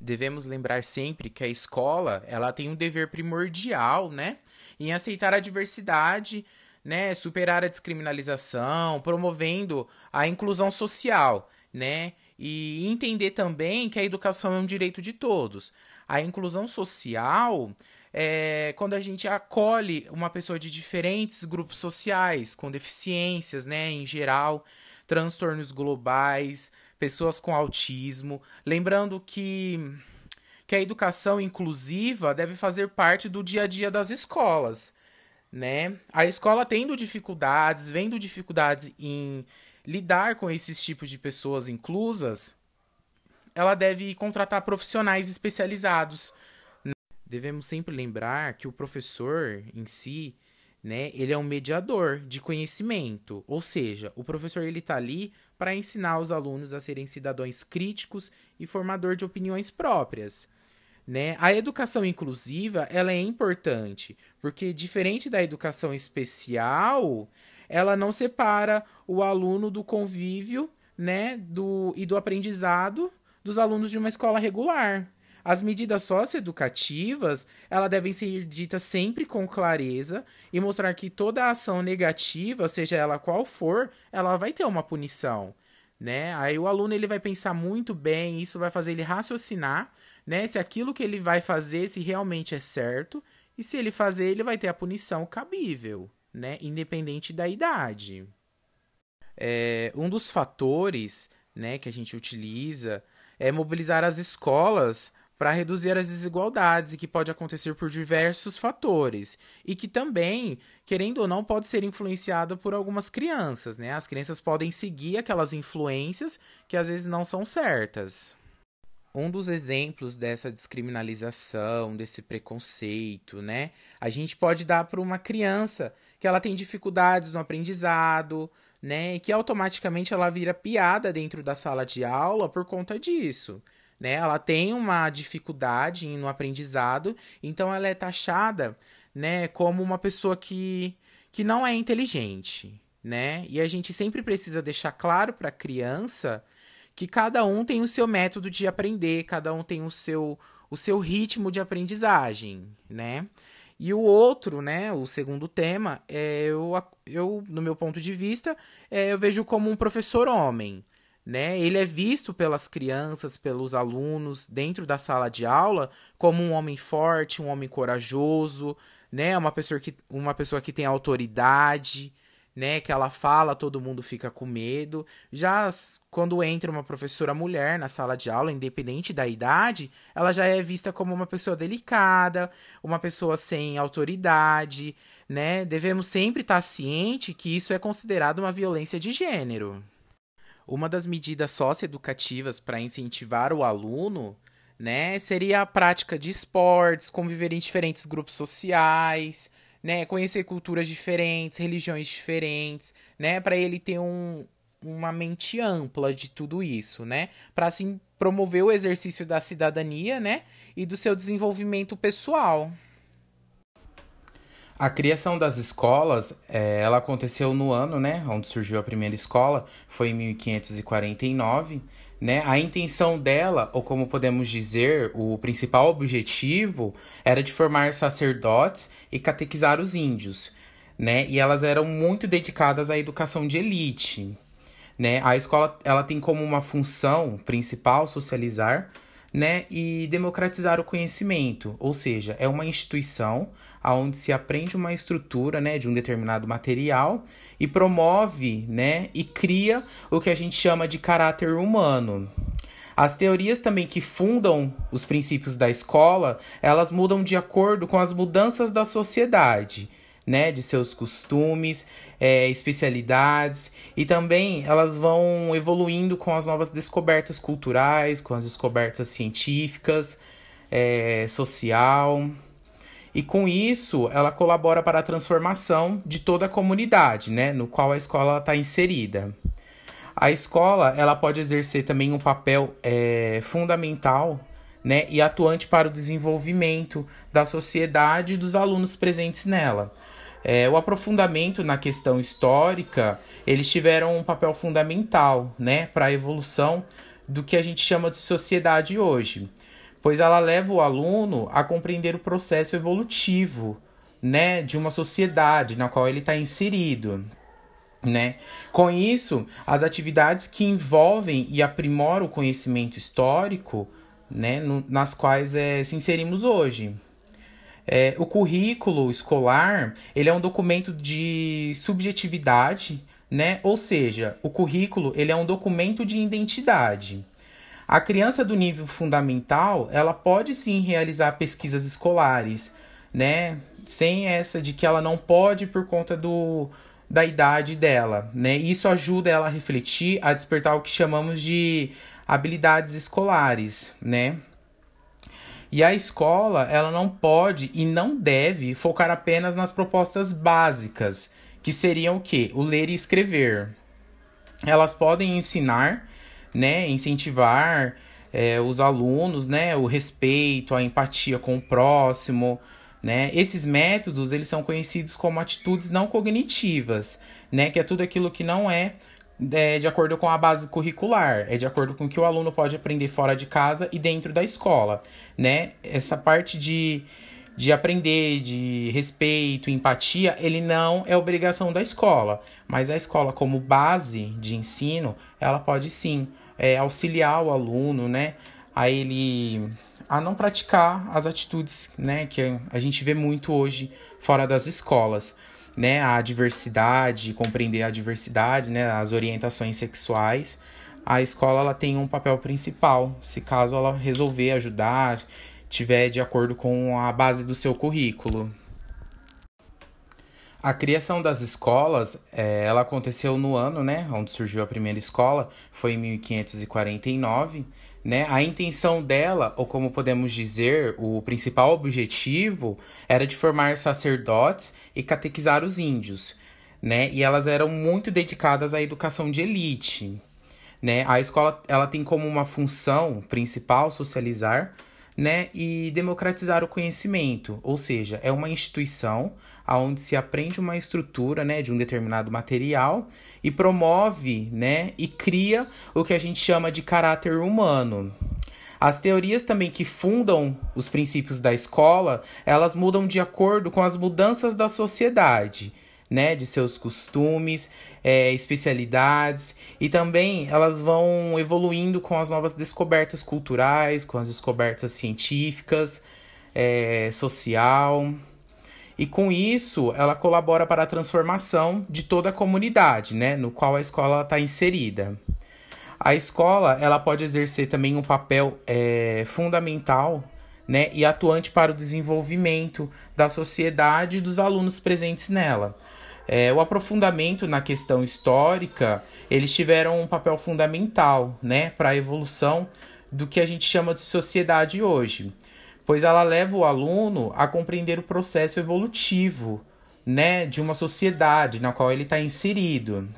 Devemos lembrar sempre que a escola ela tem um dever primordial, né, em aceitar a diversidade, né, superar a descriminalização, promovendo a inclusão social, né, e entender também que a educação é um direito de todos. A inclusão social é quando a gente acolhe uma pessoa de diferentes grupos sociais, com deficiências, né, em geral, transtornos globais, pessoas com autismo. Lembrando que, que a educação inclusiva deve fazer parte do dia a dia das escolas. Né? A escola tendo dificuldades, vendo dificuldades em lidar com esses tipos de pessoas inclusas, ela deve contratar profissionais especializados. Devemos sempre lembrar que o professor em si né? Ele é um mediador de conhecimento, ou seja, o professor ele está ali para ensinar os alunos a serem cidadãos críticos e formador de opiniões próprias. Né? A educação inclusiva ela é importante, porque diferente da educação especial, ela não separa o aluno do convívio né, do, e do aprendizado dos alunos de uma escola regular. As medidas socioeducativas, elas devem ser ditas sempre com clareza e mostrar que toda ação negativa, seja ela qual for, ela vai ter uma punição, né? Aí o aluno ele vai pensar muito bem, isso vai fazer ele raciocinar, né, se aquilo que ele vai fazer se realmente é certo, e se ele fazer, ele vai ter a punição cabível, né, independente da idade. É, um dos fatores, né, que a gente utiliza é mobilizar as escolas para reduzir as desigualdades e que pode acontecer por diversos fatores e que também, querendo ou não, pode ser influenciada por algumas crianças, né? As crianças podem seguir aquelas influências que às vezes não são certas. Um dos exemplos dessa descriminalização, desse preconceito, né? A gente pode dar para uma criança que ela tem dificuldades no aprendizado, né? E que automaticamente ela vira piada dentro da sala de aula por conta disso né? Ela tem uma dificuldade no aprendizado, então ela é taxada, né, como uma pessoa que, que não é inteligente, né? E a gente sempre precisa deixar claro para a criança que cada um tem o seu método de aprender, cada um tem o seu o seu ritmo de aprendizagem, né? E o outro, né, o segundo tema, é, eu, eu, no meu ponto de vista, é, eu vejo como um professor homem né? Ele é visto pelas crianças, pelos alunos dentro da sala de aula como um homem forte, um homem corajoso, né? Uma pessoa que, uma pessoa que tem autoridade, né? Que ela fala, todo mundo fica com medo. Já quando entra uma professora mulher na sala de aula, independente da idade, ela já é vista como uma pessoa delicada, uma pessoa sem autoridade, né? Devemos sempre estar ciente que isso é considerado uma violência de gênero. Uma das medidas socioeducativas para incentivar o aluno né, seria a prática de esportes, conviver em diferentes grupos sociais, né, conhecer culturas diferentes, religiões diferentes, né, para ele ter um, uma mente ampla de tudo isso, né, para assim promover o exercício da cidadania, né, e do seu desenvolvimento pessoal. A criação das escolas, é, ela aconteceu no ano, né, onde surgiu a primeira escola, foi em 1549, né? A intenção dela, ou como podemos dizer, o principal objetivo era de formar sacerdotes e catequizar os índios, né? E elas eram muito dedicadas à educação de elite, né? A escola, ela tem como uma função principal socializar né, e democratizar o conhecimento, ou seja, é uma instituição onde se aprende uma estrutura né, de um determinado material e promove né, e cria o que a gente chama de caráter humano. As teorias também que fundam os princípios da escola, elas mudam de acordo com as mudanças da sociedade né, de seus costumes, é, especialidades e também elas vão evoluindo com as novas descobertas culturais, com as descobertas científicas, é, social. E com isso, ela colabora para a transformação de toda a comunidade, né, no qual a escola está inserida. A escola ela pode exercer também um papel é, fundamental né, e atuante para o desenvolvimento da sociedade e dos alunos presentes nela. É, o aprofundamento na questão histórica, eles tiveram um papel fundamental né, para a evolução do que a gente chama de sociedade hoje. pois ela leva o aluno a compreender o processo evolutivo, né, de uma sociedade na qual ele está inserido. Né? Com isso, as atividades que envolvem e aprimoram o conhecimento histórico, né, no, nas quais é, se inserimos hoje. É, o currículo escolar ele é um documento de subjetividade, né? Ou seja, o currículo ele é um documento de identidade. A criança do nível fundamental ela pode sim realizar pesquisas escolares, né? Sem essa de que ela não pode por conta do, da idade dela, né? Isso ajuda ela a refletir, a despertar o que chamamos de habilidades escolares, né? E a escola, ela não pode e não deve focar apenas nas propostas básicas, que seriam o quê? O ler e escrever. Elas podem ensinar, né, incentivar é, os alunos, né, o respeito, a empatia com o próximo, né? Esses métodos, eles são conhecidos como atitudes não cognitivas, né, que é tudo aquilo que não é é de acordo com a base curricular, é de acordo com o que o aluno pode aprender fora de casa e dentro da escola, né? Essa parte de, de aprender, de respeito, empatia, ele não é obrigação da escola, mas a escola como base de ensino, ela pode sim é, auxiliar o aluno, né? A ele a não praticar as atitudes, né, que a gente vê muito hoje fora das escolas né, a diversidade, compreender a diversidade, né, as orientações sexuais, a escola ela tem um papel principal, se caso ela resolver ajudar, tiver de acordo com a base do seu currículo. A criação das escolas, é, ela aconteceu no ano, né, onde surgiu a primeira escola, foi em 1549, né? A intenção dela, ou como podemos dizer, o principal objetivo era de formar sacerdotes e catequizar os índios, né? E elas eram muito dedicadas à educação de elite, né? A escola ela tem como uma função principal socializar né, e democratizar o conhecimento, ou seja, é uma instituição onde se aprende uma estrutura né, de um determinado material e promove né, e cria o que a gente chama de caráter humano. As teorias também que fundam os princípios da escola, elas mudam de acordo com as mudanças da sociedade né, de seus costumes, é, especialidades e também elas vão evoluindo com as novas descobertas culturais, com as descobertas científicas, é, social. E com isso, ela colabora para a transformação de toda a comunidade, né, no qual a escola está inserida. A escola ela pode exercer também um papel é, fundamental né, e atuante para o desenvolvimento da sociedade e dos alunos presentes nela. É, o aprofundamento na questão histórica, eles tiveram um papel fundamental né, para a evolução do que a gente chama de sociedade hoje, pois ela leva o aluno a compreender o processo evolutivo né, de uma sociedade na qual ele está inserido.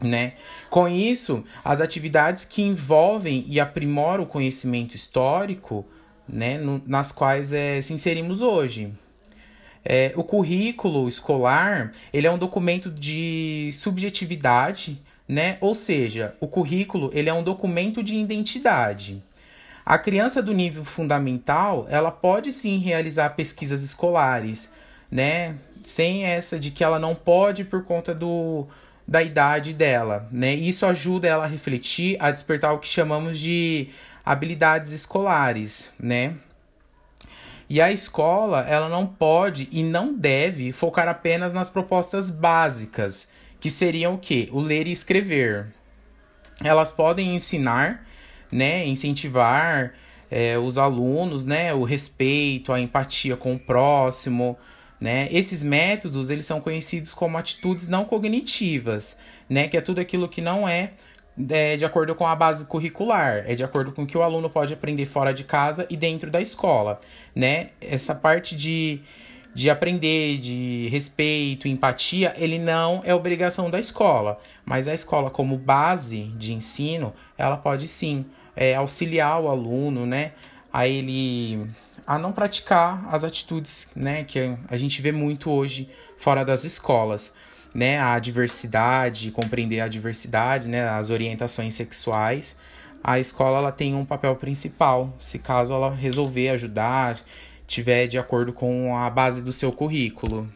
Né? Com isso, as atividades que envolvem e aprimoram o conhecimento histórico, né, no, nas quais é, se inserimos hoje. É, o currículo escolar ele é um documento de subjetividade, né? Ou seja, o currículo ele é um documento de identidade. A criança do nível fundamental ela pode sim realizar pesquisas escolares, né? Sem essa de que ela não pode por conta do, da idade dela, né? Isso ajuda ela a refletir, a despertar o que chamamos de habilidades escolares, né? E a escola, ela não pode e não deve focar apenas nas propostas básicas, que seriam o quê? O ler e escrever. Elas podem ensinar, né, incentivar é, os alunos, né, o respeito, a empatia com o próximo, né? Esses métodos, eles são conhecidos como atitudes não cognitivas, né, que é tudo aquilo que não é é de acordo com a base curricular, é de acordo com o que o aluno pode aprender fora de casa e dentro da escola, né? Essa parte de, de aprender, de respeito, empatia, ele não é obrigação da escola, mas a escola como base de ensino, ela pode sim é, auxiliar o aluno, né? A ele a não praticar as atitudes, né, que a gente vê muito hoje fora das escolas né, a diversidade, compreender a diversidade, né, as orientações sexuais, a escola ela tem um papel principal, se caso ela resolver ajudar, tiver de acordo com a base do seu currículo.